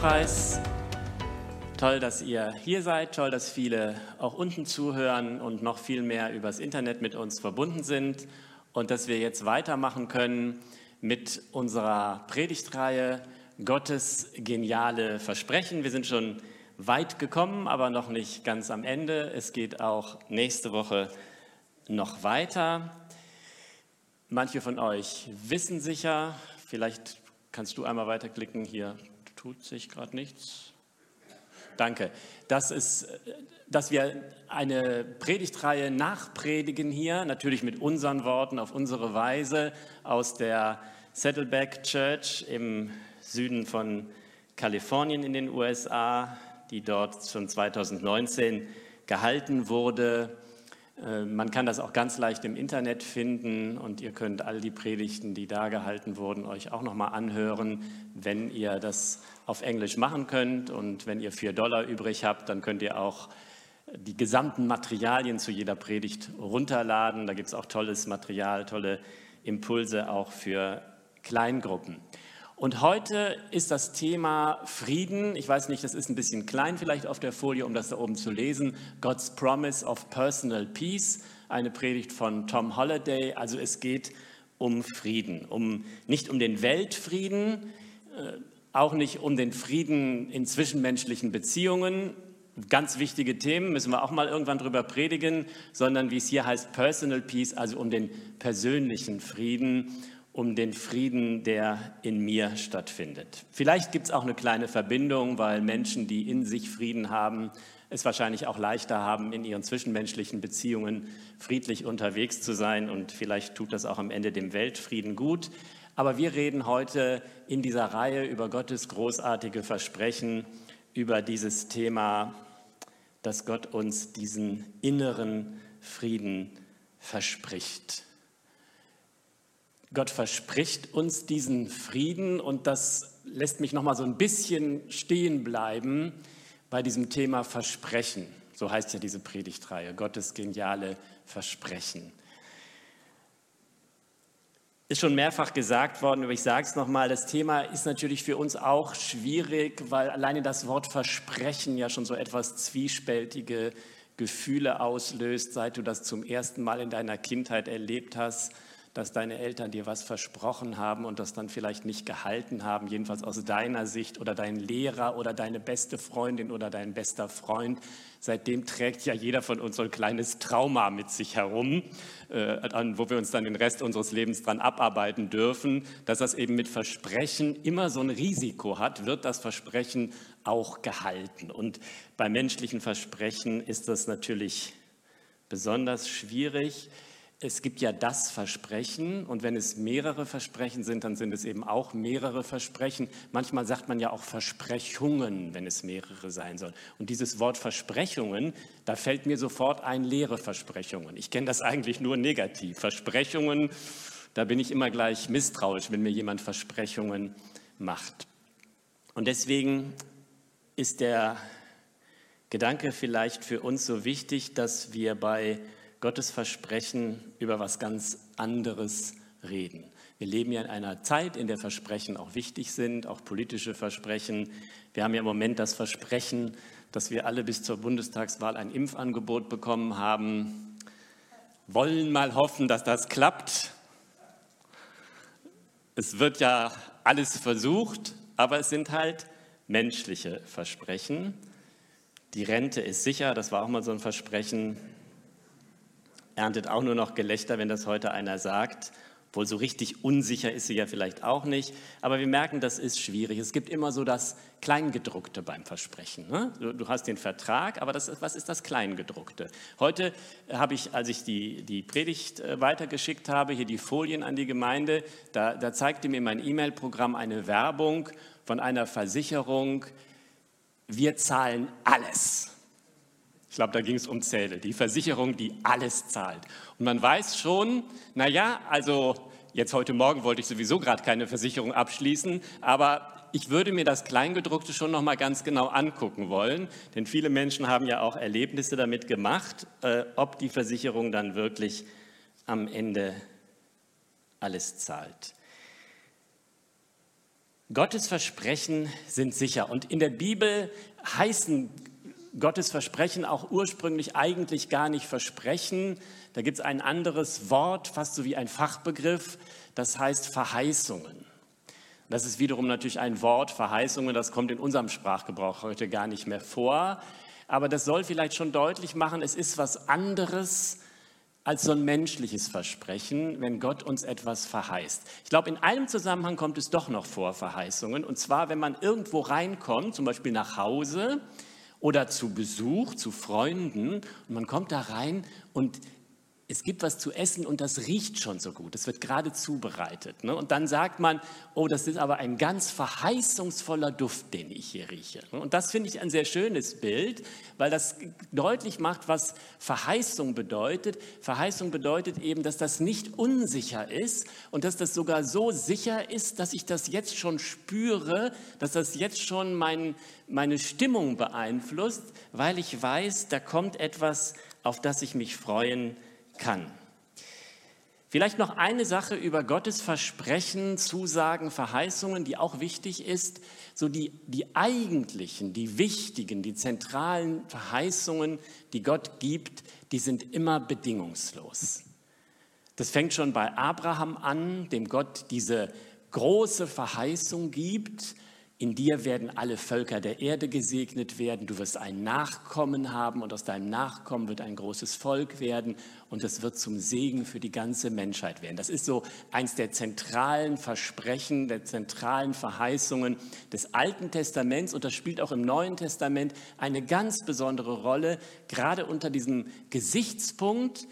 Lobpreis. Toll, dass ihr hier seid, toll, dass viele auch unten zuhören und noch viel mehr übers Internet mit uns verbunden sind und dass wir jetzt weitermachen können mit unserer Predigtreihe Gottes geniale Versprechen. Wir sind schon weit gekommen, aber noch nicht ganz am Ende. Es geht auch nächste Woche noch weiter. Manche von euch wissen sicher, vielleicht kannst du einmal weiterklicken, hier tut sich gerade nichts. Danke. Das ist, dass wir eine Predigtreihe nachpredigen hier, natürlich mit unseren Worten, auf unsere Weise, aus der Saddleback Church im Süden von Kalifornien in den USA, die dort schon 2019 gehalten wurde. Äh, man kann das auch ganz leicht im Internet finden und ihr könnt all die Predigten, die da gehalten wurden, euch auch nochmal anhören, wenn ihr das auf Englisch machen könnt. Und wenn ihr vier Dollar übrig habt, dann könnt ihr auch die gesamten Materialien zu jeder Predigt runterladen. Da gibt es auch tolles Material, tolle Impulse auch für Kleingruppen. Und heute ist das Thema Frieden. Ich weiß nicht, das ist ein bisschen klein vielleicht auf der Folie, um das da oben zu lesen. God's Promise of Personal Peace, eine Predigt von Tom Holliday. Also es geht um Frieden, um nicht um den Weltfrieden, äh, auch nicht um den Frieden in zwischenmenschlichen Beziehungen. Ganz wichtige Themen, müssen wir auch mal irgendwann drüber predigen, sondern wie es hier heißt, Personal Peace, also um den persönlichen Frieden um den Frieden, der in mir stattfindet. Vielleicht gibt es auch eine kleine Verbindung, weil Menschen, die in sich Frieden haben, es wahrscheinlich auch leichter haben, in ihren zwischenmenschlichen Beziehungen friedlich unterwegs zu sein und vielleicht tut das auch am Ende dem Weltfrieden gut. Aber wir reden heute in dieser Reihe über Gottes großartige Versprechen, über dieses Thema, dass Gott uns diesen inneren Frieden verspricht. Gott verspricht uns diesen Frieden und das lässt mich noch mal so ein bisschen stehen bleiben bei diesem Thema Versprechen. So heißt ja diese Predigtreihe, Gottes geniale Versprechen. Ist schon mehrfach gesagt worden, aber ich sage es nochmal, das Thema ist natürlich für uns auch schwierig, weil alleine das Wort Versprechen ja schon so etwas zwiespältige Gefühle auslöst, seit du das zum ersten Mal in deiner Kindheit erlebt hast dass deine Eltern dir was versprochen haben und das dann vielleicht nicht gehalten haben, jedenfalls aus deiner Sicht oder dein Lehrer oder deine beste Freundin oder dein bester Freund. Seitdem trägt ja jeder von uns so ein kleines Trauma mit sich herum, äh, wo wir uns dann den Rest unseres Lebens dran abarbeiten dürfen, dass das eben mit Versprechen immer so ein Risiko hat, wird das Versprechen auch gehalten. Und bei menschlichen Versprechen ist das natürlich besonders schwierig es gibt ja das Versprechen und wenn es mehrere Versprechen sind, dann sind es eben auch mehrere Versprechen. Manchmal sagt man ja auch Versprechungen, wenn es mehrere sein sollen. Und dieses Wort Versprechungen, da fällt mir sofort ein leere Versprechungen. Ich kenne das eigentlich nur negativ. Versprechungen, da bin ich immer gleich misstrauisch, wenn mir jemand Versprechungen macht. Und deswegen ist der Gedanke vielleicht für uns so wichtig, dass wir bei Gottes Versprechen über was ganz anderes reden. Wir leben ja in einer Zeit, in der Versprechen auch wichtig sind, auch politische Versprechen. Wir haben ja im Moment das Versprechen, dass wir alle bis zur Bundestagswahl ein Impfangebot bekommen haben. Wollen mal hoffen, dass das klappt. Es wird ja alles versucht, aber es sind halt menschliche Versprechen. Die Rente ist sicher, das war auch mal so ein Versprechen erntet auch nur noch Gelächter, wenn das heute einer sagt. Wohl so richtig unsicher ist sie ja vielleicht auch nicht. Aber wir merken, das ist schwierig. Es gibt immer so das Kleingedruckte beim Versprechen. Ne? Du, du, hast den Vertrag, aber das, was ist das Kleingedruckte? Heute habe ich, als ich die, die Predigt äh, weitergeschickt habe, hier die Folien an die Gemeinde, da, da zeigte mir mein E-Mail-Programm eine Werbung von einer Versicherung. Wir zahlen alles. Ich glaube, da ging es um Zähle, die Versicherung, die alles zahlt. Und man weiß schon, naja, also jetzt heute Morgen wollte ich sowieso gerade keine Versicherung abschließen, aber ich würde mir das Kleingedruckte schon noch mal ganz genau angucken wollen, denn viele Menschen haben ja auch Erlebnisse damit gemacht, äh, ob die Versicherung dann wirklich am Ende alles zahlt. Gottes Versprechen sind sicher. Und in der Bibel heißen Gottes Versprechen auch ursprünglich eigentlich gar nicht Versprechen. Da gibt es ein anderes Wort, fast so wie ein Fachbegriff, das heißt Verheißungen. Das ist wiederum natürlich ein Wort, Verheißungen, das kommt in unserem Sprachgebrauch heute gar nicht mehr vor. Aber das soll vielleicht schon deutlich machen, es ist was anderes als so ein menschliches Versprechen, wenn Gott uns etwas verheißt. Ich glaube, in einem Zusammenhang kommt es doch noch vor, Verheißungen. Und zwar, wenn man irgendwo reinkommt, zum Beispiel nach Hause oder zu Besuch, zu Freunden, und man kommt da rein und es gibt was zu essen und das riecht schon so gut. Es wird gerade zubereitet. Ne? Und dann sagt man, oh, das ist aber ein ganz verheißungsvoller Duft, den ich hier rieche. Ne? Und das finde ich ein sehr schönes Bild, weil das deutlich macht, was Verheißung bedeutet. Verheißung bedeutet eben, dass das nicht unsicher ist und dass das sogar so sicher ist, dass ich das jetzt schon spüre, dass das jetzt schon mein, meine Stimmung beeinflusst, weil ich weiß, da kommt etwas, auf das ich mich freuen kann kann. Vielleicht noch eine Sache über Gottes Versprechen, Zusagen, Verheißungen, die auch wichtig ist. So die, die eigentlichen, die wichtigen, die zentralen Verheißungen, die Gott gibt, die sind immer bedingungslos. Das fängt schon bei Abraham an, dem Gott diese große Verheißung gibt, in dir werden alle Völker der Erde gesegnet werden, du wirst ein Nachkommen haben und aus deinem Nachkommen wird ein großes Volk werden und es wird zum Segen für die ganze Menschheit werden. Das ist so eins der zentralen Versprechen, der zentralen Verheißungen des Alten Testaments und das spielt auch im Neuen Testament eine ganz besondere Rolle, gerade unter diesem Gesichtspunkt,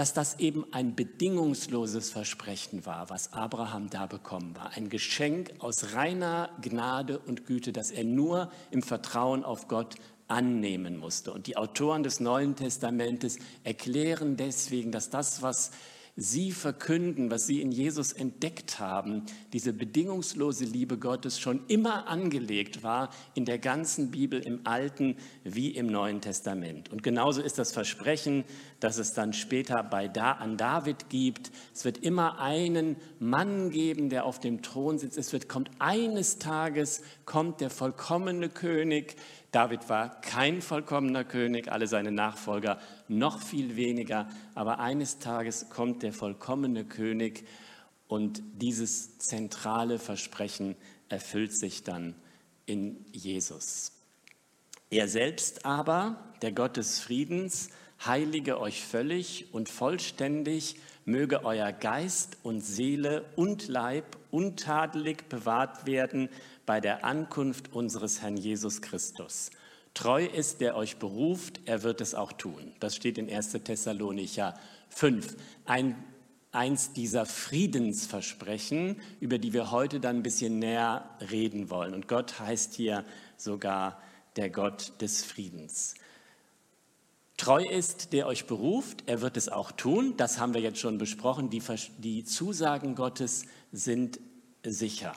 dass das eben ein bedingungsloses Versprechen war, was Abraham da bekommen war. Ein Geschenk aus reiner Gnade und Güte, das er nur im Vertrauen auf Gott annehmen musste. Und die Autoren des Neuen Testamentes erklären deswegen, dass das, was sie verkünden, was sie in Jesus entdeckt haben, diese bedingungslose Liebe Gottes schon immer angelegt war in der ganzen Bibel im Alten wie im Neuen Testament. Und genauso ist das Versprechen, das es dann später bei da an David gibt. Es wird immer einen Mann geben, der auf dem Thron sitzt. Es wird kommt eines Tages kommt der vollkommene König, David war kein vollkommener König, alle seine Nachfolger noch viel weniger, aber eines Tages kommt der vollkommene König und dieses zentrale Versprechen erfüllt sich dann in Jesus. Er selbst aber, der Gott des Friedens, heilige euch völlig und vollständig, möge euer Geist und Seele und Leib untadelig bewahrt werden bei der Ankunft unseres Herrn Jesus Christus. Treu ist, der euch beruft, er wird es auch tun. Das steht in 1. Thessalonicher 5. Ein, eins dieser Friedensversprechen, über die wir heute dann ein bisschen näher reden wollen. Und Gott heißt hier sogar der Gott des Friedens. Treu ist, der euch beruft, er wird es auch tun. Das haben wir jetzt schon besprochen. Die, die Zusagen Gottes sind sicher.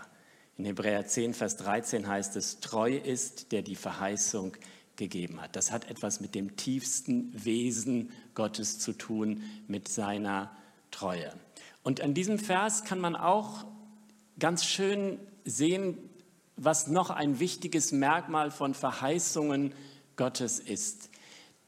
In Hebräer 10, Vers 13 heißt es, treu ist, der die Verheißung gegeben hat. Das hat etwas mit dem tiefsten Wesen Gottes zu tun, mit seiner Treue. Und an diesem Vers kann man auch ganz schön sehen, was noch ein wichtiges Merkmal von Verheißungen Gottes ist,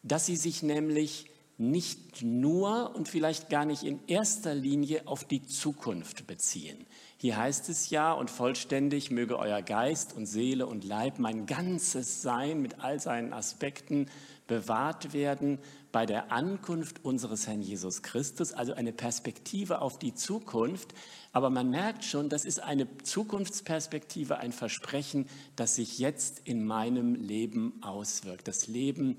dass sie sich nämlich nicht nur und vielleicht gar nicht in erster Linie auf die Zukunft beziehen. Hier heißt es ja, und vollständig möge euer Geist und Seele und Leib, mein ganzes Sein mit all seinen Aspekten bewahrt werden bei der Ankunft unseres Herrn Jesus Christus, also eine Perspektive auf die Zukunft. Aber man merkt schon, das ist eine Zukunftsperspektive, ein Versprechen, das sich jetzt in meinem Leben auswirkt. Das Leben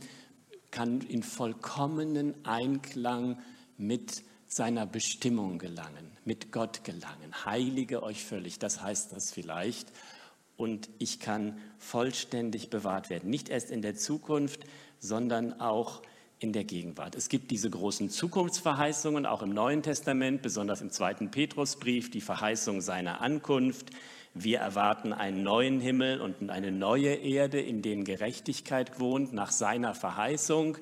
kann in vollkommenen Einklang mit seiner Bestimmung gelangen, mit Gott gelangen. Heilige euch völlig, das heißt das vielleicht. Und ich kann vollständig bewahrt werden. Nicht erst in der Zukunft, sondern auch in der Gegenwart. Es gibt diese großen Zukunftsverheißungen, auch im Neuen Testament, besonders im zweiten Petrusbrief, die Verheißung seiner Ankunft. Wir erwarten einen neuen Himmel und eine neue Erde, in denen Gerechtigkeit wohnt, nach seiner Verheißung.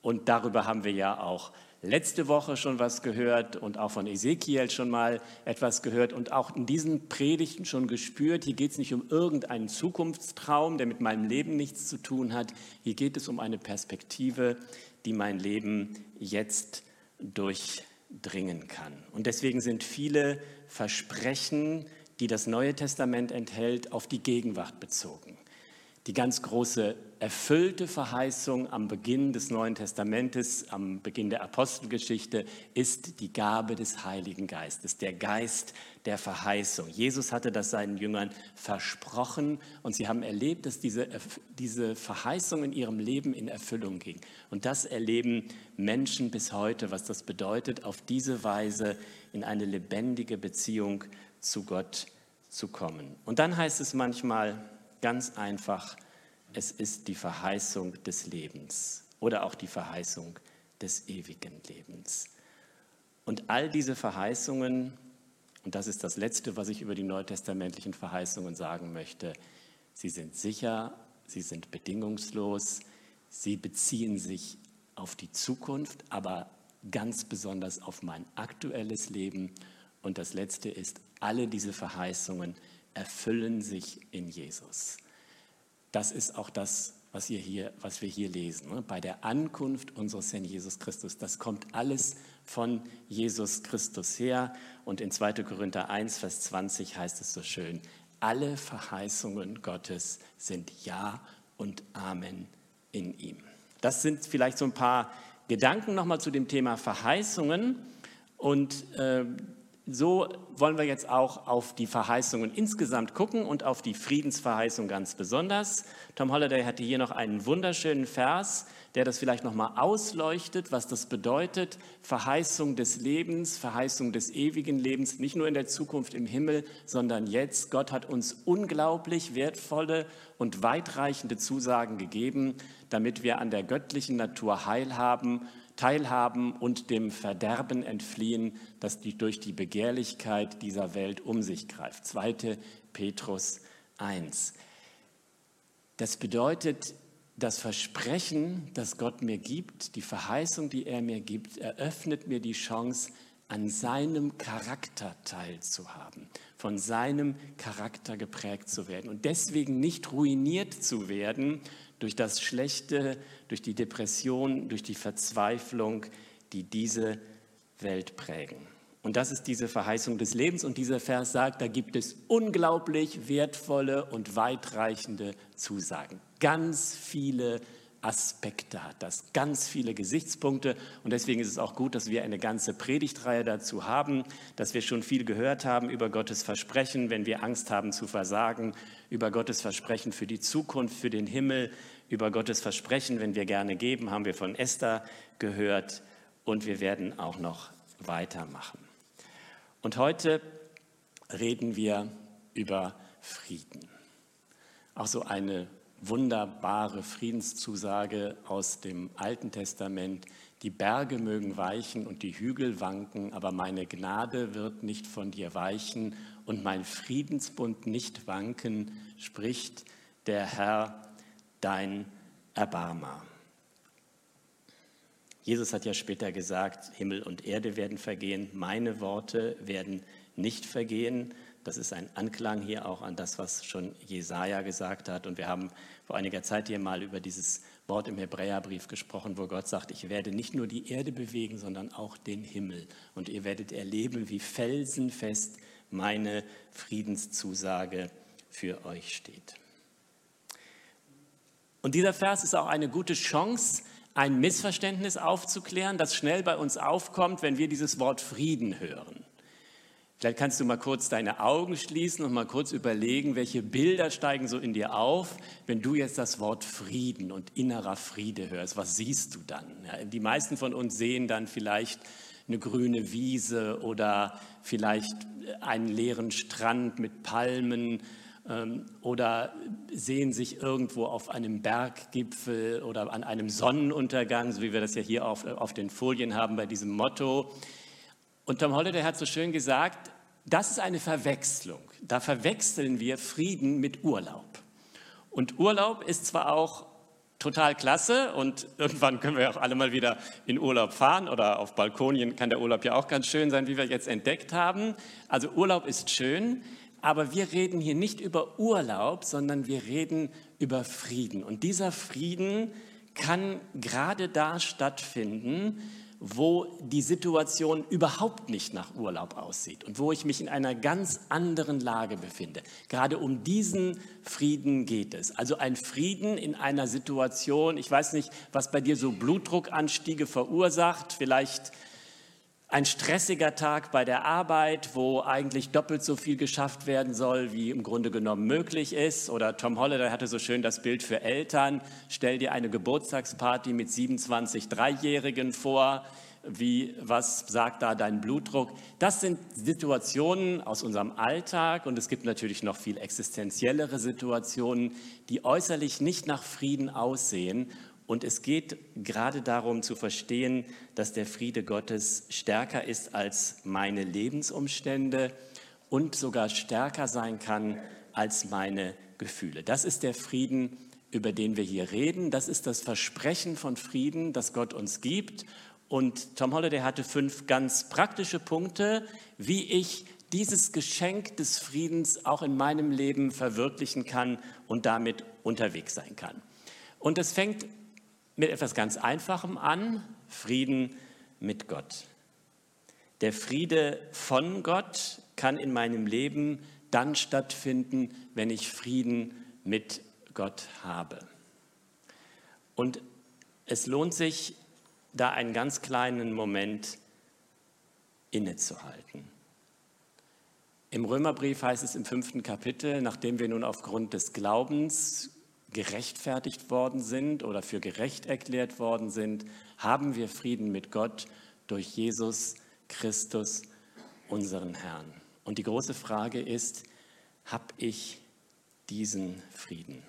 Und darüber haben wir ja auch letzte Woche schon was gehört und auch von Ezekiel schon mal etwas gehört und auch in diesen Predigten schon gespürt, hier geht es nicht um irgendeinen Zukunftstraum, der mit meinem Leben nichts zu tun hat. Hier geht es um eine Perspektive, die mein Leben jetzt durchdringen kann. Und deswegen sind viele Versprechen, die das Neue Testament enthält, auf die Gegenwart bezogen. Die ganz große erfüllte Verheißung am Beginn des Neuen Testamentes, am Beginn der Apostelgeschichte, ist die Gabe des Heiligen Geistes, der Geist der Verheißung. Jesus hatte das seinen Jüngern versprochen und sie haben erlebt, dass diese, diese Verheißung in ihrem Leben in Erfüllung ging. Und das erleben Menschen bis heute, was das bedeutet, auf diese Weise in eine lebendige Beziehung zu Gott zu kommen. Und dann heißt es manchmal ganz einfach, es ist die Verheißung des Lebens oder auch die Verheißung des ewigen Lebens. Und all diese Verheißungen, und das ist das Letzte, was ich über die neutestamentlichen Verheißungen sagen möchte, sie sind sicher, sie sind bedingungslos, sie beziehen sich auf die Zukunft, aber ganz besonders auf mein aktuelles Leben. Und das Letzte ist, alle diese Verheißungen erfüllen sich in Jesus. Das ist auch das, was, hier, was wir hier lesen. Ne? Bei der Ankunft unseres Herrn Jesus Christus. Das kommt alles von Jesus Christus her. Und in 2. Korinther 1, Vers 20 heißt es so schön, alle Verheißungen Gottes sind Ja und Amen in ihm. Das sind vielleicht so ein paar Gedanken nochmal zu dem Thema Verheißungen. Und äh, so wollen wir jetzt auch auf die Verheißungen insgesamt gucken und auf die Friedensverheißung ganz besonders. Tom Holliday hatte hier noch einen wunderschönen Vers, der das vielleicht noch mal ausleuchtet, was das bedeutet, Verheißung des Lebens, Verheißung des ewigen Lebens, nicht nur in der Zukunft im Himmel, sondern jetzt. Gott hat uns unglaublich wertvolle und weitreichende Zusagen gegeben, damit wir an der göttlichen Natur Heil haben teilhaben und dem Verderben entfliehen, das die, durch die Begehrlichkeit dieser Welt um sich greift. 2. Petrus 1. Das bedeutet, das Versprechen, das Gott mir gibt, die Verheißung, die er mir gibt, eröffnet mir die Chance, an seinem Charakter teilzuhaben, von seinem Charakter geprägt zu werden und deswegen nicht ruiniert zu werden durch das Schlechte, durch die Depression, durch die Verzweiflung, die diese Welt prägen. Und das ist diese Verheißung des Lebens. Und dieser Vers sagt, da gibt es unglaublich wertvolle und weitreichende Zusagen. Ganz viele Aspekte hat das, ganz viele Gesichtspunkte. Und deswegen ist es auch gut, dass wir eine ganze Predigtreihe dazu haben, dass wir schon viel gehört haben über Gottes Versprechen, wenn wir Angst haben zu versagen, über Gottes Versprechen für die Zukunft, für den Himmel, über Gottes Versprechen, wenn wir gerne geben, haben wir von Esther gehört. Und wir werden auch noch weitermachen. Und heute reden wir über Frieden. Auch so eine wunderbare Friedenszusage aus dem Alten Testament. Die Berge mögen weichen und die Hügel wanken, aber meine Gnade wird nicht von dir weichen und mein Friedensbund nicht wanken, spricht der Herr, dein Erbarmer. Jesus hat ja später gesagt, Himmel und Erde werden vergehen, meine Worte werden nicht vergehen. Das ist ein Anklang hier auch an das, was schon Jesaja gesagt hat. Und wir haben vor einiger Zeit hier mal über dieses Wort im Hebräerbrief gesprochen, wo Gott sagt, ich werde nicht nur die Erde bewegen, sondern auch den Himmel. Und ihr werdet erleben, wie felsenfest meine Friedenszusage für euch steht. Und dieser Vers ist auch eine gute Chance, ein Missverständnis aufzuklären, das schnell bei uns aufkommt, wenn wir dieses Wort Frieden hören. Vielleicht kannst du mal kurz deine Augen schließen und mal kurz überlegen, welche Bilder steigen so in dir auf, wenn du jetzt das Wort Frieden und innerer Friede hörst. Was siehst du dann? Ja, die meisten von uns sehen dann vielleicht eine grüne Wiese oder vielleicht einen leeren Strand mit Palmen ähm, oder sehen sich irgendwo auf einem Berggipfel oder an einem Sonnenuntergang, so wie wir das ja hier auf, auf den Folien haben bei diesem Motto. Und Tom Holliday hat so schön gesagt, das ist eine Verwechslung. Da verwechseln wir Frieden mit Urlaub. Und Urlaub ist zwar auch total klasse und irgendwann können wir auch alle mal wieder in Urlaub fahren oder auf Balkonien kann der Urlaub ja auch ganz schön sein, wie wir jetzt entdeckt haben. Also Urlaub ist schön, aber wir reden hier nicht über Urlaub, sondern wir reden über Frieden. Und dieser Frieden kann gerade da stattfinden, wo die Situation überhaupt nicht nach Urlaub aussieht und wo ich mich in einer ganz anderen Lage befinde. Gerade um diesen Frieden geht es. Also ein Frieden in einer Situation, ich weiß nicht, was bei dir so Blutdruckanstiege verursacht, vielleicht ein stressiger Tag bei der Arbeit, wo eigentlich doppelt so viel geschafft werden soll, wie im Grunde genommen möglich ist. Oder Tom Holliday hatte so schön das Bild für Eltern. Stell dir eine Geburtstagsparty mit 27 Dreijährigen vor. Wie, was sagt da dein Blutdruck? Das sind Situationen aus unserem Alltag und es gibt natürlich noch viel existenziellere Situationen, die äußerlich nicht nach Frieden aussehen und es geht gerade darum zu verstehen, dass der Friede Gottes stärker ist als meine Lebensumstände und sogar stärker sein kann als meine Gefühle. Das ist der Frieden, über den wir hier reden. Das ist das Versprechen von Frieden, das Gott uns gibt. Und Tom Holliday hatte fünf ganz praktische Punkte, wie ich dieses Geschenk des Friedens auch in meinem Leben verwirklichen kann und damit unterwegs sein kann. Und es fängt mit etwas ganz Einfachem an, Frieden mit Gott. Der Friede von Gott kann in meinem Leben dann stattfinden, wenn ich Frieden mit Gott habe. Und es lohnt sich, da einen ganz kleinen Moment innezuhalten. Im Römerbrief heißt es im fünften Kapitel, nachdem wir nun aufgrund des Glaubens gerechtfertigt worden sind oder für gerecht erklärt worden sind, haben wir Frieden mit Gott durch Jesus Christus, unseren Herrn. Und die große Frage ist, habe ich diesen Frieden?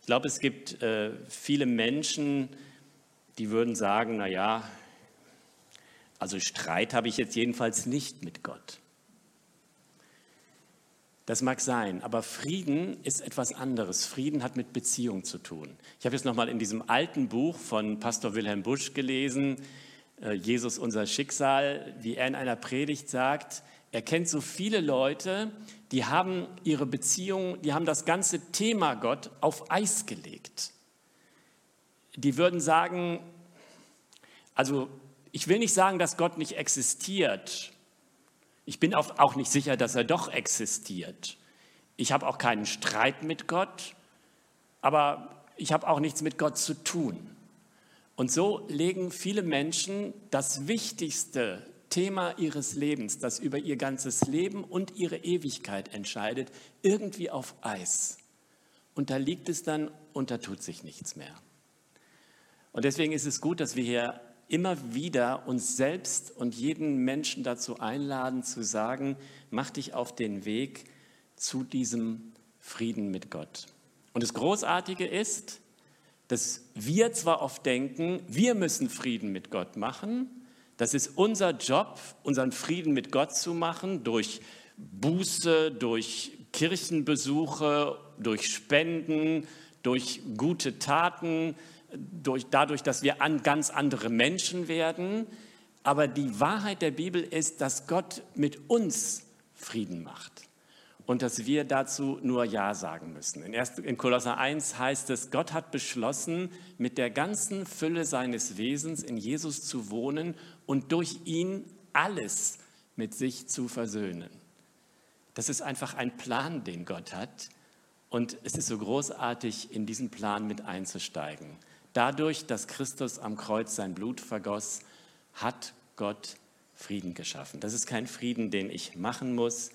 Ich glaube, es gibt äh, viele Menschen, die würden sagen, naja, also Streit habe ich jetzt jedenfalls nicht mit Gott. Das mag sein, aber Frieden ist etwas anderes. Frieden hat mit Beziehung zu tun. Ich habe jetzt nochmal in diesem alten Buch von Pastor Wilhelm Busch gelesen, äh, Jesus unser Schicksal, wie er in einer Predigt sagt, er kennt so viele Leute, die haben ihre Beziehung, die haben das ganze Thema Gott auf Eis gelegt. Die würden sagen, also ich will nicht sagen, dass Gott nicht existiert, ich bin auch nicht sicher, dass er doch existiert. Ich habe auch keinen Streit mit Gott, aber ich habe auch nichts mit Gott zu tun. Und so legen viele Menschen das wichtigste Thema ihres Lebens, das über ihr ganzes Leben und ihre Ewigkeit entscheidet, irgendwie auf Eis. Und da liegt es dann und da tut sich nichts mehr. Und deswegen ist es gut, dass wir hier immer wieder uns selbst und jeden Menschen dazu einladen, zu sagen, mach dich auf den Weg zu diesem Frieden mit Gott. Und das Großartige ist, dass wir zwar oft denken, wir müssen Frieden mit Gott machen, das ist unser Job, unseren Frieden mit Gott zu machen, durch Buße, durch Kirchenbesuche, durch Spenden, durch gute Taten, durch, dadurch, dass wir an ganz andere Menschen werden. Aber die Wahrheit der Bibel ist, dass Gott mit uns Frieden macht und dass wir dazu nur Ja sagen müssen. In, erst, in Kolosser 1 heißt es, Gott hat beschlossen, mit der ganzen Fülle seines Wesens in Jesus zu wohnen und durch ihn alles mit sich zu versöhnen. Das ist einfach ein Plan, den Gott hat. Und es ist so großartig, in diesen Plan mit einzusteigen. Dadurch, dass Christus am Kreuz sein Blut vergoss, hat Gott Frieden geschaffen. Das ist kein Frieden, den ich machen muss.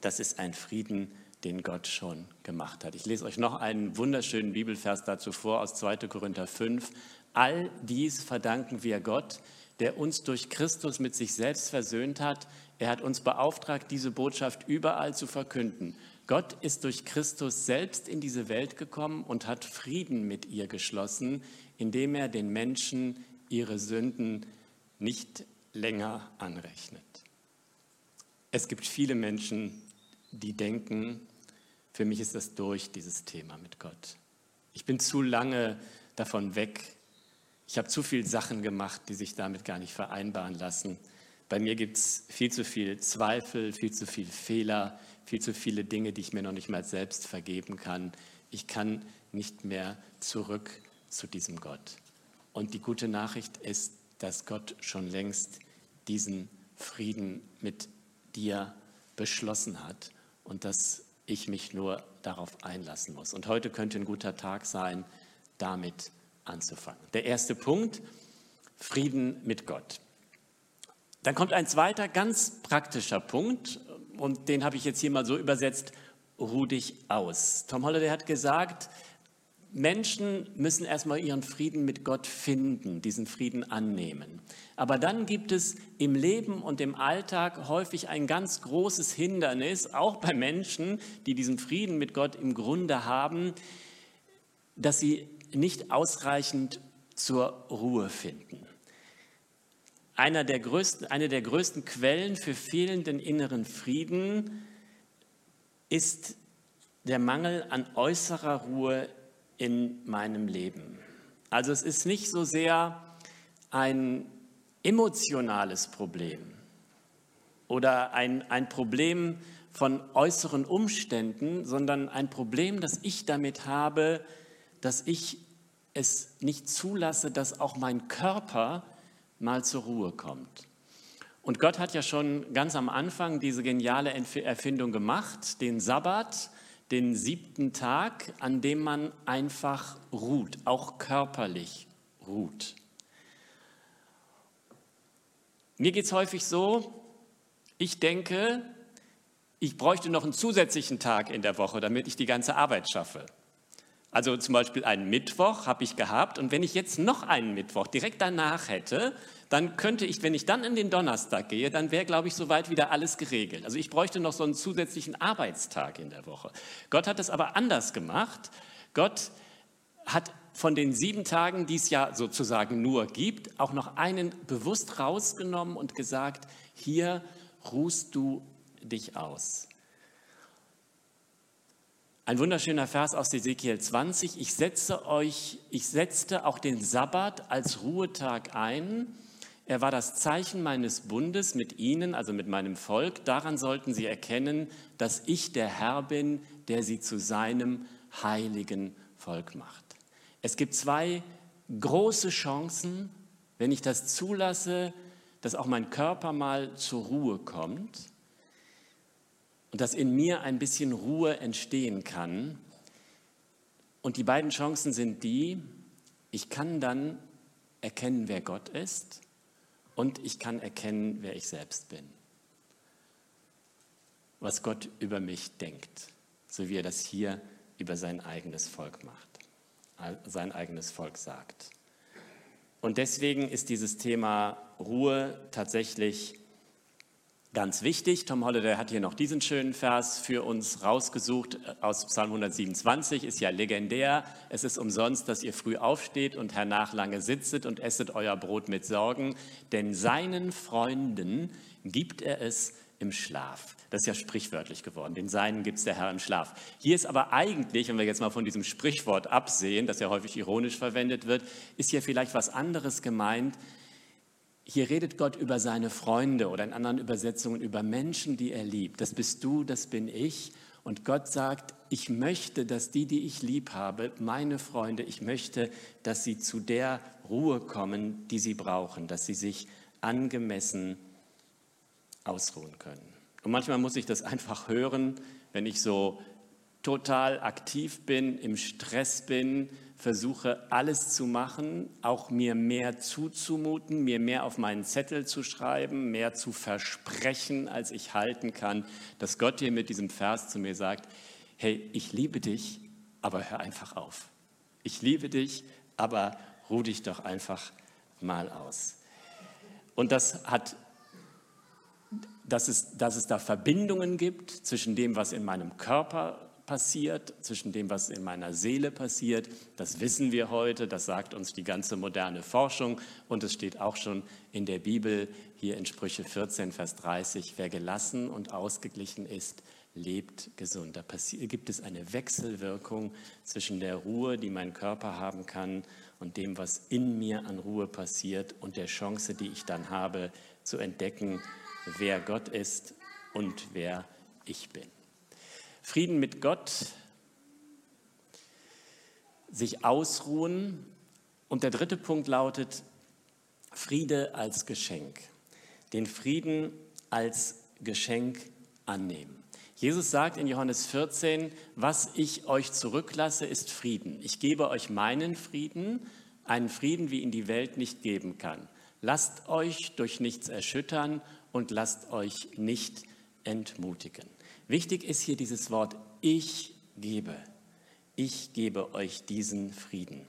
Das ist ein Frieden, den Gott schon gemacht hat. Ich lese euch noch einen wunderschönen Bibelvers dazu vor aus 2. Korinther 5. All dies verdanken wir Gott, der uns durch Christus mit sich selbst versöhnt hat. Er hat uns beauftragt, diese Botschaft überall zu verkünden. Gott ist durch Christus selbst in diese Welt gekommen und hat Frieden mit ihr geschlossen, indem er den Menschen ihre Sünden nicht länger anrechnet. Es gibt viele Menschen, die denken, für mich ist das durch, dieses Thema mit Gott. Ich bin zu lange davon weg. Ich habe zu viele Sachen gemacht, die sich damit gar nicht vereinbaren lassen. Bei mir gibt es viel zu viel Zweifel, viel zu viele Fehler, viel zu viele Dinge, die ich mir noch nicht mal selbst vergeben kann. Ich kann nicht mehr zurück zu diesem Gott. Und die gute Nachricht ist, dass Gott schon längst diesen Frieden mit dir beschlossen hat und dass ich mich nur darauf einlassen muss. Und heute könnte ein guter Tag sein, damit anzufangen. Der erste Punkt, Frieden mit Gott. Dann kommt ein zweiter ganz praktischer Punkt und den habe ich jetzt hier mal so übersetzt, ruh dich aus. Tom Holliday hat gesagt, Menschen müssen erstmal ihren Frieden mit Gott finden, diesen Frieden annehmen. Aber dann gibt es im Leben und im Alltag häufig ein ganz großes Hindernis, auch bei Menschen, die diesen Frieden mit Gott im Grunde haben, dass sie nicht ausreichend zur Ruhe finden. Einer der größten, eine der größten Quellen für fehlenden inneren Frieden ist der Mangel an äußerer Ruhe in meinem Leben. Also es ist nicht so sehr ein emotionales Problem oder ein, ein Problem von äußeren Umständen, sondern ein Problem, das ich damit habe, dass ich es nicht zulasse, dass auch mein Körper mal zur Ruhe kommt. Und Gott hat ja schon ganz am Anfang diese geniale Erfindung gemacht, den Sabbat, den siebten Tag, an dem man einfach ruht, auch körperlich ruht. Mir geht es häufig so, ich denke, ich bräuchte noch einen zusätzlichen Tag in der Woche, damit ich die ganze Arbeit schaffe. Also zum Beispiel einen Mittwoch habe ich gehabt und wenn ich jetzt noch einen Mittwoch direkt danach hätte, dann könnte ich, wenn ich dann in den Donnerstag gehe, dann wäre, glaube ich, soweit wieder alles geregelt. Also ich bräuchte noch so einen zusätzlichen Arbeitstag in der Woche. Gott hat es aber anders gemacht. Gott hat von den sieben Tagen, die es ja sozusagen nur gibt, auch noch einen bewusst rausgenommen und gesagt, hier ruhst du dich aus. Ein wunderschöner Vers aus Ezekiel 20. Ich setze euch, ich setzte auch den Sabbat als Ruhetag ein er war das Zeichen meines Bundes mit ihnen, also mit meinem Volk. Daran sollten sie erkennen, dass ich der Herr bin, der sie zu seinem heiligen Volk macht. Es gibt zwei große Chancen, wenn ich das zulasse, dass auch mein Körper mal zur Ruhe kommt und dass in mir ein bisschen Ruhe entstehen kann. Und die beiden Chancen sind die, ich kann dann erkennen, wer Gott ist und ich kann erkennen, wer ich selbst bin. Was Gott über mich denkt, so wie er das hier über sein eigenes Volk macht, sein eigenes Volk sagt. Und deswegen ist dieses Thema Ruhe tatsächlich Ganz wichtig, Tom Holliday hat hier noch diesen schönen Vers für uns rausgesucht aus Psalm 127, ist ja legendär. Es ist umsonst, dass ihr früh aufsteht und hernach lange sitzet und esset euer Brot mit Sorgen, denn seinen Freunden gibt er es im Schlaf. Das ist ja sprichwörtlich geworden. Den Seinen gibt es der Herr im Schlaf. Hier ist aber eigentlich, wenn wir jetzt mal von diesem Sprichwort absehen, das ja häufig ironisch verwendet wird, ist hier vielleicht was anderes gemeint, hier redet Gott über seine Freunde oder in anderen Übersetzungen über Menschen, die er liebt. Das bist du, das bin ich. Und Gott sagt, ich möchte, dass die, die ich lieb habe, meine Freunde, ich möchte, dass sie zu der Ruhe kommen, die sie brauchen, dass sie sich angemessen ausruhen können. Und manchmal muss ich das einfach hören, wenn ich so total aktiv bin, im Stress bin, versuche alles zu machen, auch mir mehr zuzumuten, mir mehr auf meinen Zettel zu schreiben, mehr zu versprechen, als ich halten kann, dass Gott hier mit diesem Vers zu mir sagt, hey, ich liebe dich, aber hör einfach auf. Ich liebe dich, aber ruh dich doch einfach mal aus. Und das hat dass es, dass es da Verbindungen gibt zwischen dem, was in meinem Körper passiert, zwischen dem, was in meiner Seele passiert. Das wissen wir heute, das sagt uns die ganze moderne Forschung und es steht auch schon in der Bibel, hier in Sprüche 14, Vers 30, wer gelassen und ausgeglichen ist, lebt gesund. Da gibt es eine Wechselwirkung zwischen der Ruhe, die mein Körper haben kann, und dem, was in mir an Ruhe passiert und der Chance, die ich dann habe, zu entdecken, wer Gott ist und wer ich bin. Frieden mit Gott, sich ausruhen. Und der dritte Punkt lautet Friede als Geschenk. Den Frieden als Geschenk annehmen. Jesus sagt in Johannes 14, was ich euch zurücklasse, ist Frieden. Ich gebe euch meinen Frieden, einen Frieden, wie ihn die Welt nicht geben kann. Lasst euch durch nichts erschüttern und lasst euch nicht entmutigen. Wichtig ist hier dieses Wort, ich gebe. Ich gebe euch diesen Frieden.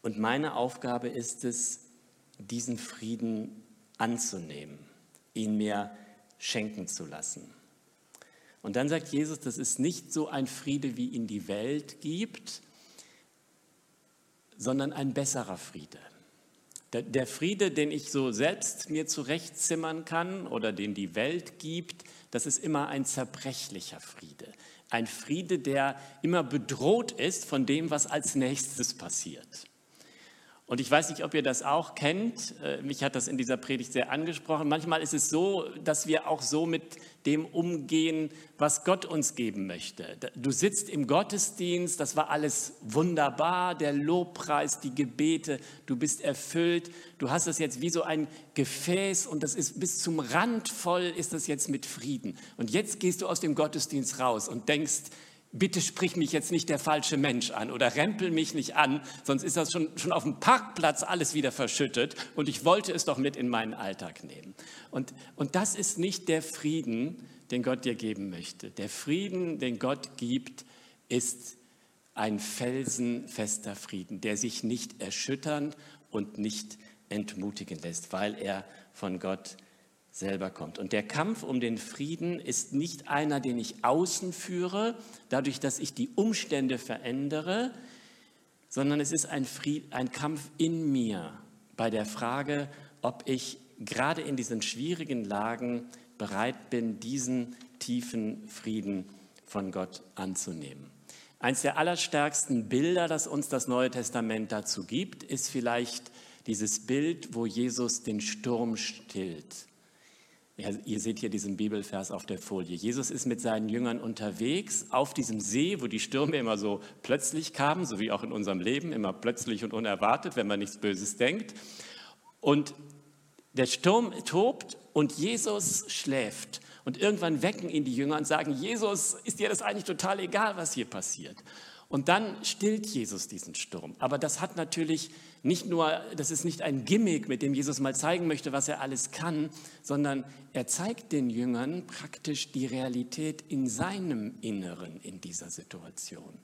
Und meine Aufgabe ist es, diesen Frieden anzunehmen, ihn mir schenken zu lassen. Und dann sagt Jesus, das ist nicht so ein Friede, wie ihn die Welt gibt, sondern ein besserer Friede. Der Friede, den ich so selbst mir zurechtzimmern kann oder den die Welt gibt, das ist immer ein zerbrechlicher Friede. Ein Friede, der immer bedroht ist von dem, was als nächstes passiert. Und ich weiß nicht, ob ihr das auch kennt. Äh, mich hat das in dieser Predigt sehr angesprochen. Manchmal ist es so, dass wir auch so mit dem umgehen, was Gott uns geben möchte. Du sitzt im Gottesdienst, das war alles wunderbar, der Lobpreis, die Gebete, du bist erfüllt. Du hast es jetzt wie so ein Gefäß und das ist bis zum Rand voll, ist das jetzt mit Frieden. Und jetzt gehst du aus dem Gottesdienst raus und denkst, bitte sprich mich jetzt nicht der falsche Mensch an oder rempel mich nicht an, sonst ist das schon, schon auf dem Parkplatz alles wieder verschüttet und ich wollte es doch mit in meinen Alltag nehmen. Und, und das ist nicht der Frieden, den Gott dir geben möchte. Der Frieden, den Gott gibt, ist ein felsenfester Frieden, der sich nicht erschüttern und nicht entmutigen lässt, weil er von Gott selber kommt. Und der Kampf um den Frieden ist nicht einer, den ich außen führe, dadurch, dass ich die Umstände verändere, sondern es ist ein, Fried, ein Kampf in mir bei der Frage, ob ich gerade in diesen schwierigen Lagen bereit bin, diesen tiefen Frieden von Gott anzunehmen. Eins der allerstärksten Bilder, das uns das Neue Testament dazu gibt, ist vielleicht dieses Bild, wo Jesus den Sturm stillt. Ja, ihr seht hier diesen Bibelvers auf der Folie. Jesus ist mit seinen Jüngern unterwegs auf diesem See, wo die Stürme immer so plötzlich kamen, so wie auch in unserem Leben, immer plötzlich und unerwartet, wenn man nichts Böses denkt. Und der Sturm tobt und Jesus schläft. Und irgendwann wecken ihn die Jünger und sagen, Jesus, ist dir das eigentlich total egal, was hier passiert? Und dann stillt Jesus diesen Sturm. Aber das hat natürlich nicht nur, das ist nicht ein Gimmick, mit dem Jesus mal zeigen möchte, was er alles kann, sondern er zeigt den Jüngern praktisch die Realität in seinem Inneren in dieser Situation.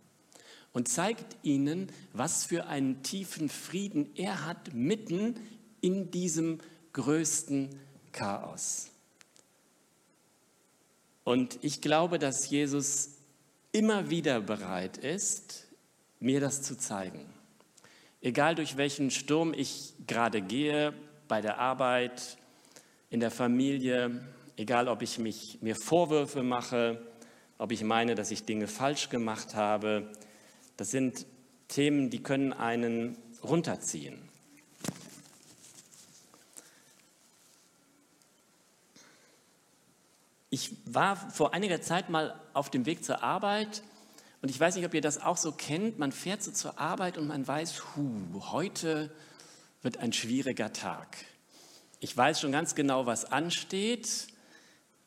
Und zeigt ihnen, was für einen tiefen Frieden er hat mitten in diesem größten Chaos. Und ich glaube, dass Jesus immer wieder bereit ist, mir das zu zeigen. Egal durch welchen Sturm ich gerade gehe, bei der Arbeit, in der Familie, egal ob ich mich, mir Vorwürfe mache, ob ich meine, dass ich Dinge falsch gemacht habe, das sind Themen, die können einen runterziehen. Ich war vor einiger Zeit mal auf dem Weg zur Arbeit und ich weiß nicht, ob ihr das auch so kennt. Man fährt so zur Arbeit und man weiß, hu, heute wird ein schwieriger Tag. Ich weiß schon ganz genau, was ansteht.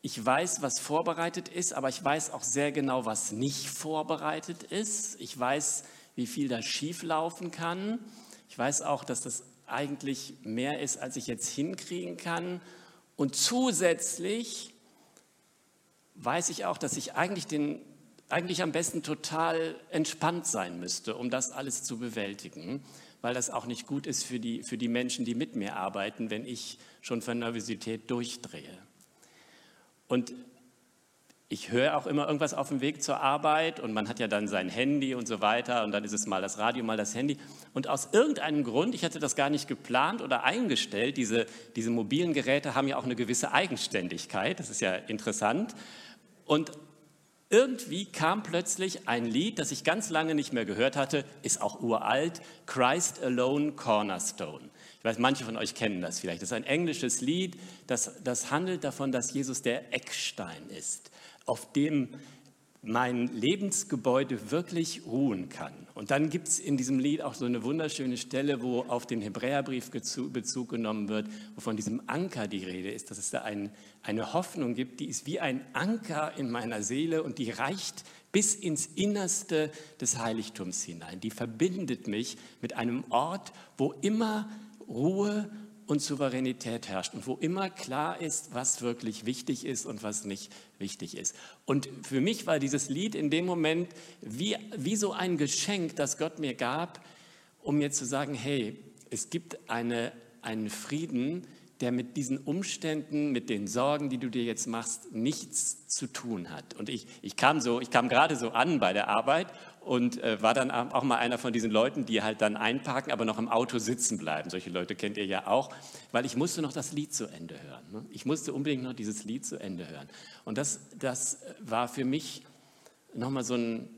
Ich weiß, was vorbereitet ist, aber ich weiß auch sehr genau, was nicht vorbereitet ist. Ich weiß, wie viel da schieflaufen kann. Ich weiß auch, dass das eigentlich mehr ist, als ich jetzt hinkriegen kann. Und zusätzlich weiß ich auch, dass ich eigentlich, den, eigentlich am besten total entspannt sein müsste, um das alles zu bewältigen, weil das auch nicht gut ist für die, für die Menschen, die mit mir arbeiten, wenn ich schon von Nervosität durchdrehe. Und ich höre auch immer irgendwas auf dem Weg zur Arbeit und man hat ja dann sein Handy und so weiter und dann ist es mal das Radio, mal das Handy. Und aus irgendeinem Grund, ich hatte das gar nicht geplant oder eingestellt, diese, diese mobilen Geräte haben ja auch eine gewisse Eigenständigkeit, das ist ja interessant. Und irgendwie kam plötzlich ein Lied, das ich ganz lange nicht mehr gehört hatte, ist auch uralt, Christ Alone Cornerstone. Ich weiß, manche von euch kennen das vielleicht. Das ist ein englisches Lied, das, das handelt davon, dass Jesus der Eckstein ist auf dem mein Lebensgebäude wirklich ruhen kann. Und dann gibt es in diesem Lied auch so eine wunderschöne Stelle, wo auf den Hebräerbrief Bezug genommen wird, wo von diesem Anker die Rede ist, dass es da ein, eine Hoffnung gibt, die ist wie ein Anker in meiner Seele und die reicht bis ins Innerste des Heiligtums hinein. Die verbindet mich mit einem Ort, wo immer Ruhe und Souveränität herrscht und wo immer klar ist, was wirklich wichtig ist und was nicht wichtig ist. Und für mich war dieses Lied in dem Moment wie, wie so ein Geschenk, das Gott mir gab, um mir zu sagen, hey, es gibt eine, einen Frieden, der mit diesen Umständen, mit den Sorgen, die du dir jetzt machst, nichts zu tun hat. Und ich, ich kam so, ich kam gerade so an bei der Arbeit und äh, war dann auch mal einer von diesen Leuten, die halt dann einparken, aber noch im Auto sitzen bleiben. Solche Leute kennt ihr ja auch, weil ich musste noch das Lied zu Ende hören. Ne? Ich musste unbedingt noch dieses Lied zu Ende hören. Und das, das war für mich nochmal so ein,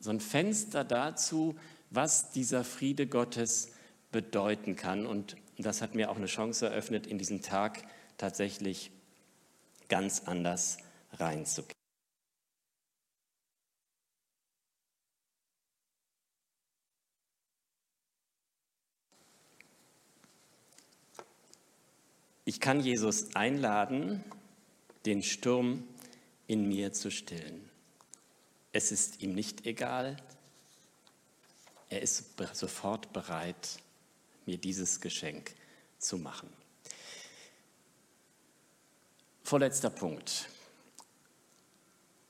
so ein Fenster dazu, was dieser Friede Gottes bedeuten kann und und das hat mir auch eine Chance eröffnet, in diesen Tag tatsächlich ganz anders reinzugehen. Ich kann Jesus einladen, den Sturm in mir zu stillen. Es ist ihm nicht egal, er ist sofort bereit, mir dieses Geschenk zu machen. Vorletzter Punkt.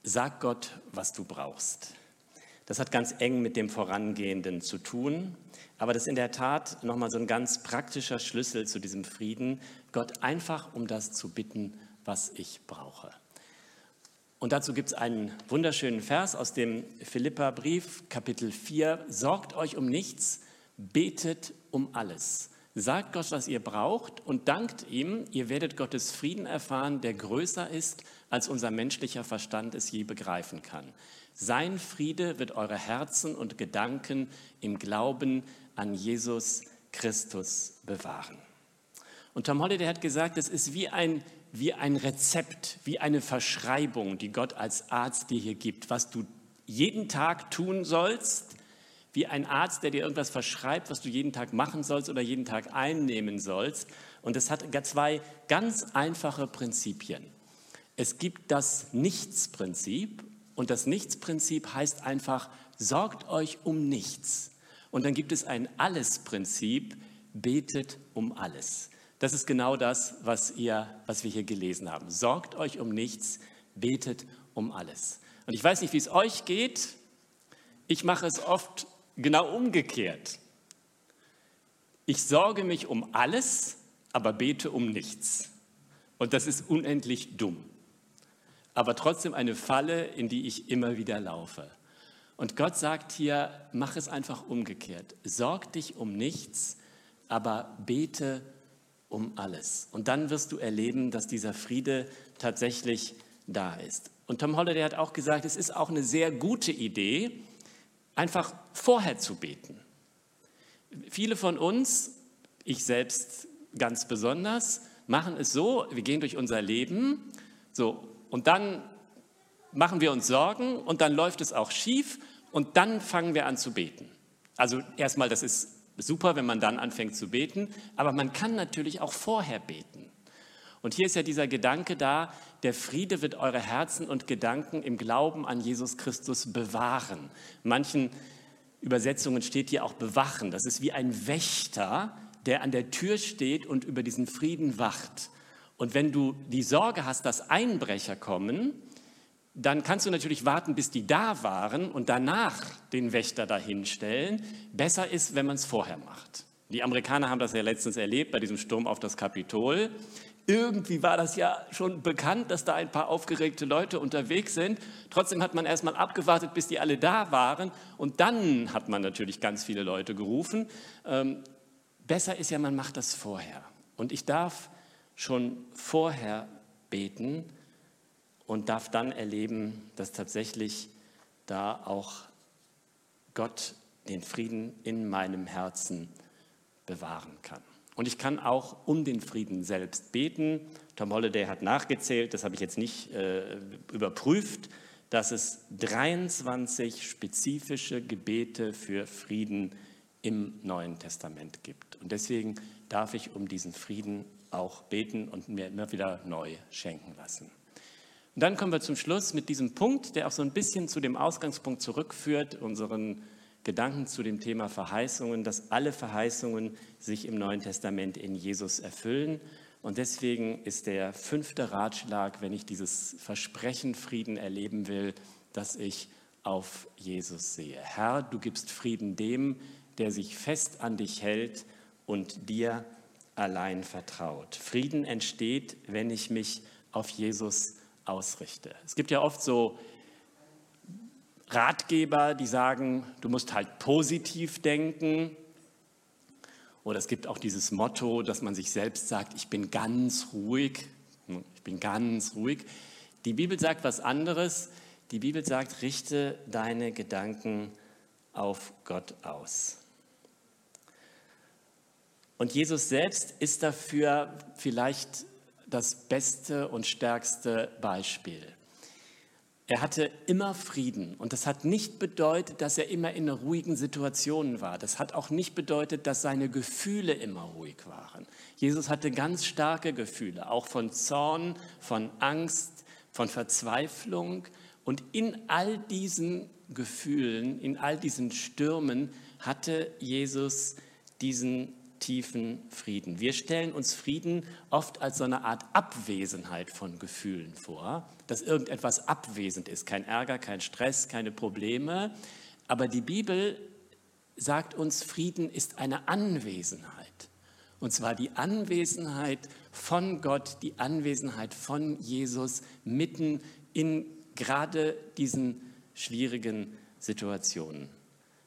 Sag Gott, was du brauchst. Das hat ganz eng mit dem Vorangehenden zu tun, aber das ist in der Tat nochmal so ein ganz praktischer Schlüssel zu diesem Frieden, Gott einfach um das zu bitten, was ich brauche. Und dazu gibt es einen wunderschönen Vers aus dem Philippa-Brief, Kapitel 4. Sorgt euch um nichts, betet um alles. Sagt Gott, was ihr braucht und dankt ihm. Ihr werdet Gottes Frieden erfahren, der größer ist, als unser menschlicher Verstand es je begreifen kann. Sein Friede wird eure Herzen und Gedanken im Glauben an Jesus Christus bewahren. Und Tom Holliday hat gesagt, es ist wie ein, wie ein Rezept, wie eine Verschreibung, die Gott als Arzt dir hier gibt, was du jeden Tag tun sollst, wie ein Arzt, der dir irgendwas verschreibt, was du jeden Tag machen sollst oder jeden Tag einnehmen sollst. Und es hat zwei ganz einfache Prinzipien. Es gibt das Nichtsprinzip und das Nichtsprinzip heißt einfach, sorgt euch um nichts. Und dann gibt es ein Alles-Prinzip, betet um alles. Das ist genau das, was, ihr, was wir hier gelesen haben. Sorgt euch um nichts, betet um alles. Und ich weiß nicht, wie es euch geht. Ich mache es oft genau umgekehrt. Ich sorge mich um alles, aber bete um nichts. Und das ist unendlich dumm. Aber trotzdem eine Falle, in die ich immer wieder laufe. Und Gott sagt hier, mach es einfach umgekehrt. Sorg dich um nichts, aber bete um alles. Und dann wirst du erleben, dass dieser Friede tatsächlich da ist. Und Tom Holliday hat auch gesagt, es ist auch eine sehr gute Idee, einfach vorher zu beten. Viele von uns, ich selbst ganz besonders, machen es so, wir gehen durch unser Leben, so, und dann machen wir uns Sorgen und dann läuft es auch schief und dann fangen wir an zu beten. Also erstmal, das ist super, wenn man dann anfängt zu beten, aber man kann natürlich auch vorher beten. Und hier ist ja dieser Gedanke da, der Friede wird eure Herzen und Gedanken im Glauben an Jesus Christus bewahren. Manchen Übersetzungen steht hier auch bewachen. Das ist wie ein Wächter, der an der Tür steht und über diesen Frieden wacht. Und wenn du die Sorge hast, dass Einbrecher kommen, dann kannst du natürlich warten, bis die da waren und danach den Wächter dahinstellen. Besser ist, wenn man es vorher macht. Die Amerikaner haben das ja letztens erlebt bei diesem Sturm auf das Kapitol. Irgendwie war das ja schon bekannt, dass da ein paar aufgeregte Leute unterwegs sind. Trotzdem hat man erstmal abgewartet, bis die alle da waren. Und dann hat man natürlich ganz viele Leute gerufen. Ähm, besser ist ja, man macht das vorher. Und ich darf schon vorher beten und darf dann erleben, dass tatsächlich da auch Gott den Frieden in meinem Herzen bewahren kann. Und ich kann auch um den Frieden selbst beten. Tom Holliday hat nachgezählt, das habe ich jetzt nicht äh, überprüft, dass es 23 spezifische Gebete für Frieden im Neuen Testament gibt. Und deswegen darf ich um diesen Frieden auch beten und mir immer wieder neu schenken lassen. Und dann kommen wir zum Schluss mit diesem Punkt, der auch so ein bisschen zu dem Ausgangspunkt zurückführt, unseren Gedanken zu dem Thema Verheißungen, dass alle Verheißungen sich im Neuen Testament in Jesus erfüllen. Und deswegen ist der fünfte Ratschlag, wenn ich dieses Versprechen Frieden erleben will, dass ich auf Jesus sehe. Herr, du gibst Frieden dem, der sich fest an dich hält und dir allein vertraut. Frieden entsteht, wenn ich mich auf Jesus ausrichte. Es gibt ja oft so Ratgeber, die sagen, du musst halt positiv denken. Oder es gibt auch dieses Motto, dass man sich selbst sagt, ich bin ganz ruhig. Ich bin ganz ruhig. Die Bibel sagt was anderes. Die Bibel sagt, richte deine Gedanken auf Gott aus. Und Jesus selbst ist dafür vielleicht das beste und stärkste Beispiel. Er hatte immer Frieden und das hat nicht bedeutet, dass er immer in ruhigen Situationen war. Das hat auch nicht bedeutet, dass seine Gefühle immer ruhig waren. Jesus hatte ganz starke Gefühle, auch von Zorn, von Angst, von Verzweiflung. Und in all diesen Gefühlen, in all diesen Stürmen hatte Jesus diesen tiefen Frieden. Wir stellen uns Frieden oft als so eine Art Abwesenheit von Gefühlen vor, dass irgendetwas abwesend ist, kein Ärger, kein Stress, keine Probleme. Aber die Bibel sagt uns, Frieden ist eine Anwesenheit. Und zwar die Anwesenheit von Gott, die Anwesenheit von Jesus mitten in gerade diesen schwierigen Situationen.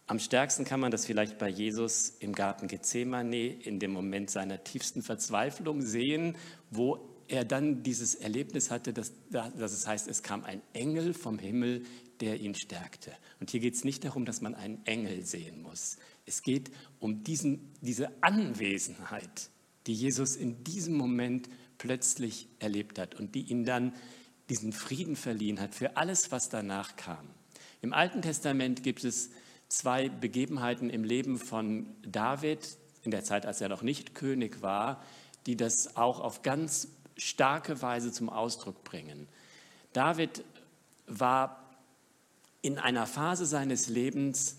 Am stärksten kann man das vielleicht bei Jesus im Garten Gethsemane in dem Moment seiner tiefsten Verzweiflung sehen, wo er dann dieses Erlebnis hatte, dass, dass es heißt, es kam ein Engel vom Himmel, der ihn stärkte. Und hier geht es nicht darum, dass man einen Engel sehen muss. Es geht um diesen, diese Anwesenheit, die Jesus in diesem Moment plötzlich erlebt hat und die ihn dann diesen Frieden verliehen hat für alles, was danach kam. Im Alten Testament gibt es zwei Begebenheiten im Leben von David, in der Zeit, als er noch nicht König war, die das auch auf ganz starke Weise zum Ausdruck bringen. David war in einer Phase seines Lebens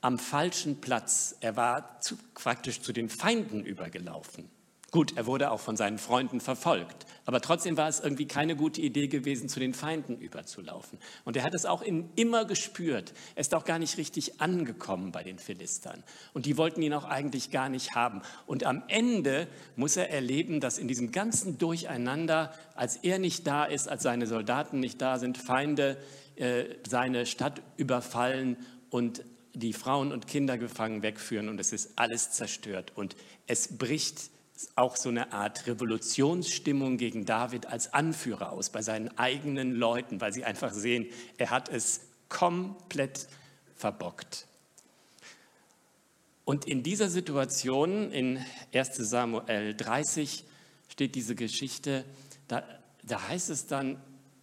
am falschen Platz. Er war zu, praktisch zu den Feinden übergelaufen. Gut, er wurde auch von seinen Freunden verfolgt, aber trotzdem war es irgendwie keine gute Idee gewesen, zu den Feinden überzulaufen. Und er hat es auch in, immer gespürt. Er ist auch gar nicht richtig angekommen bei den Philistern. Und die wollten ihn auch eigentlich gar nicht haben. Und am Ende muss er erleben, dass in diesem ganzen Durcheinander, als er nicht da ist, als seine Soldaten nicht da sind, Feinde äh, seine Stadt überfallen und die Frauen und Kinder gefangen wegführen und es ist alles zerstört und es bricht auch so eine Art Revolutionsstimmung gegen David als Anführer aus bei seinen eigenen Leuten, weil sie einfach sehen, er hat es komplett verbockt. Und in dieser Situation, in 1 Samuel 30, steht diese Geschichte, da, da heißt es dann,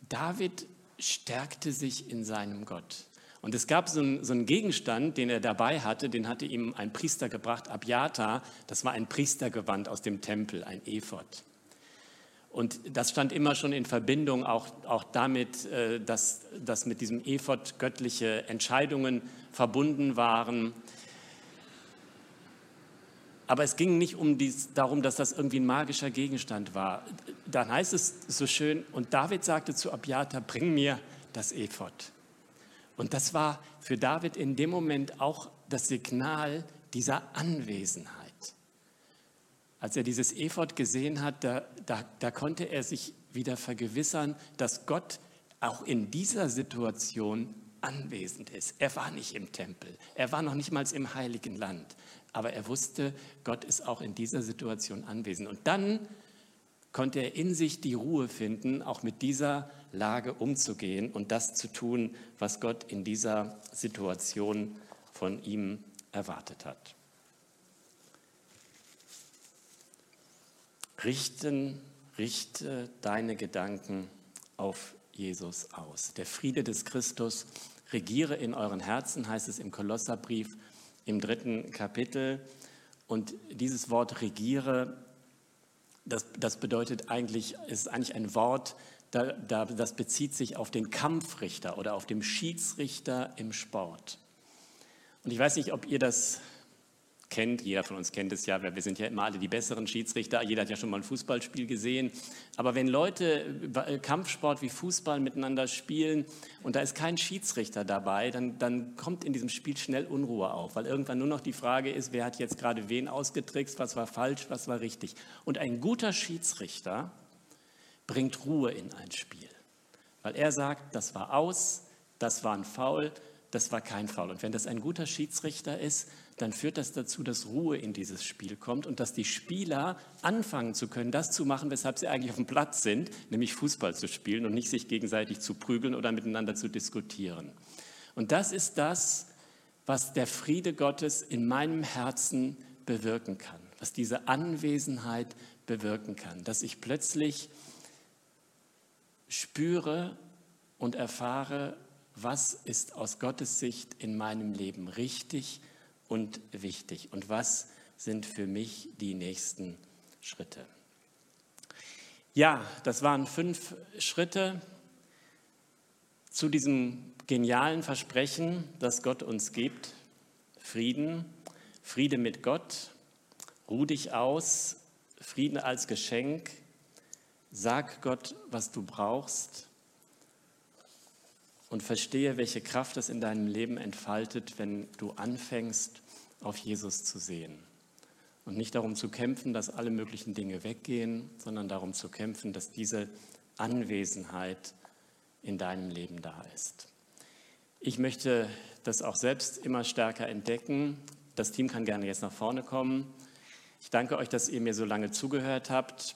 David stärkte sich in seinem Gott. Und es gab so einen, so einen, Gegenstand, den er dabei hatte, den hatte ihm ein Priester gebracht, Abiata. Das war ein Priestergewand aus dem Tempel, ein Ephod. Und das stand immer schon in Verbindung auch, auch damit, äh, dass, dass mit diesem Ephod göttliche Entscheidungen verbunden waren. Aber es ging nicht um dies, darum, dass das irgendwie ein magischer Gegenstand war. Dann heißt es so schön, und David sagte zu Abiata, bring mir das Ephod. Und das war für David in dem Moment auch das Signal dieser Anwesenheit. Als er dieses Ephod gesehen hat, da, da, da konnte er sich wieder vergewissern, dass Gott auch in dieser Situation anwesend ist. Er war nicht im Tempel, er war noch nicht mal im heiligen Land, aber er wusste, Gott ist auch in dieser Situation anwesend. Und dann konnte er in sich die Ruhe finden, auch mit dieser Lage umzugehen und das zu tun, was Gott in dieser Situation von ihm erwartet hat. Richten, richte deine Gedanken auf Jesus aus. Der Friede des Christus regiere in euren Herzen, heißt es im Kolosserbrief im dritten Kapitel. Und dieses Wort regiere, das, das bedeutet eigentlich, ist eigentlich ein Wort, da, da, das bezieht sich auf den Kampfrichter oder auf den Schiedsrichter im Sport. Und ich weiß nicht, ob ihr das kennt, jeder von uns kennt es ja, wir sind ja immer alle die besseren Schiedsrichter, jeder hat ja schon mal ein Fußballspiel gesehen. Aber wenn Leute äh, Kampfsport wie Fußball miteinander spielen und da ist kein Schiedsrichter dabei, dann, dann kommt in diesem Spiel schnell Unruhe auf, weil irgendwann nur noch die Frage ist, wer hat jetzt gerade wen ausgetrickst, was war falsch, was war richtig. Und ein guter Schiedsrichter bringt Ruhe in ein Spiel, weil er sagt, das war aus, das war ein Foul, das war kein Foul. Und wenn das ein guter Schiedsrichter ist, dann führt das dazu, dass Ruhe in dieses Spiel kommt und dass die Spieler anfangen zu können, das zu machen, weshalb sie eigentlich auf dem Platz sind, nämlich Fußball zu spielen und nicht sich gegenseitig zu prügeln oder miteinander zu diskutieren. Und das ist das, was der Friede Gottes in meinem Herzen bewirken kann, was diese Anwesenheit bewirken kann, dass ich plötzlich spüre und erfahre, was ist aus Gottes Sicht in meinem Leben richtig und wichtig und was sind für mich die nächsten Schritte. Ja, das waren fünf Schritte zu diesem genialen Versprechen, das Gott uns gibt. Frieden, Friede mit Gott, ruh dich aus, Frieden als Geschenk, sag Gott, was du brauchst und verstehe, welche Kraft es in deinem Leben entfaltet, wenn du anfängst, auf Jesus zu sehen. Und nicht darum zu kämpfen, dass alle möglichen Dinge weggehen, sondern darum zu kämpfen, dass diese Anwesenheit in deinem Leben da ist. Ich möchte das auch selbst immer stärker entdecken. Das Team kann gerne jetzt nach vorne kommen. Ich danke euch, dass ihr mir so lange zugehört habt.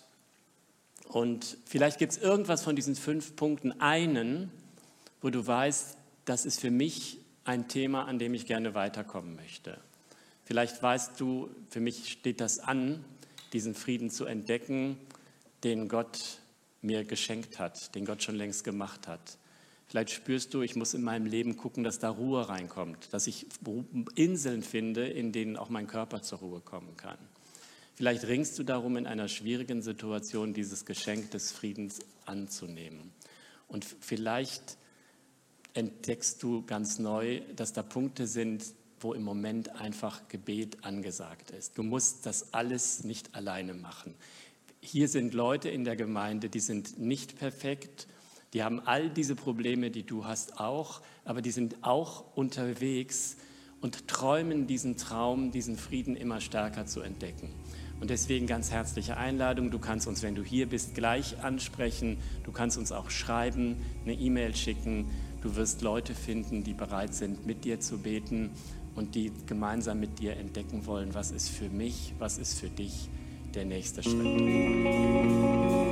Und vielleicht gibt es irgendwas von diesen fünf Punkten einen, wo du weißt, das ist für mich ein Thema, an dem ich gerne weiterkommen möchte. Vielleicht weißt du, für mich steht das an, diesen Frieden zu entdecken, den Gott mir geschenkt hat, den Gott schon längst gemacht hat. Vielleicht spürst du, ich muss in meinem Leben gucken, dass da Ruhe reinkommt, dass ich Inseln finde, in denen auch mein Körper zur Ruhe kommen kann. Vielleicht ringst du darum, in einer schwierigen Situation dieses Geschenk des Friedens anzunehmen. Und vielleicht entdeckst du ganz neu, dass da Punkte sind, wo im Moment einfach Gebet angesagt ist. Du musst das alles nicht alleine machen. Hier sind Leute in der Gemeinde, die sind nicht perfekt, die haben all diese Probleme, die du hast auch, aber die sind auch unterwegs und träumen diesen Traum, diesen Frieden immer stärker zu entdecken. Und deswegen ganz herzliche Einladung. Du kannst uns, wenn du hier bist, gleich ansprechen. Du kannst uns auch schreiben, eine E-Mail schicken. Du wirst Leute finden, die bereit sind, mit dir zu beten und die gemeinsam mit dir entdecken wollen, was ist für mich, was ist für dich der nächste Schritt.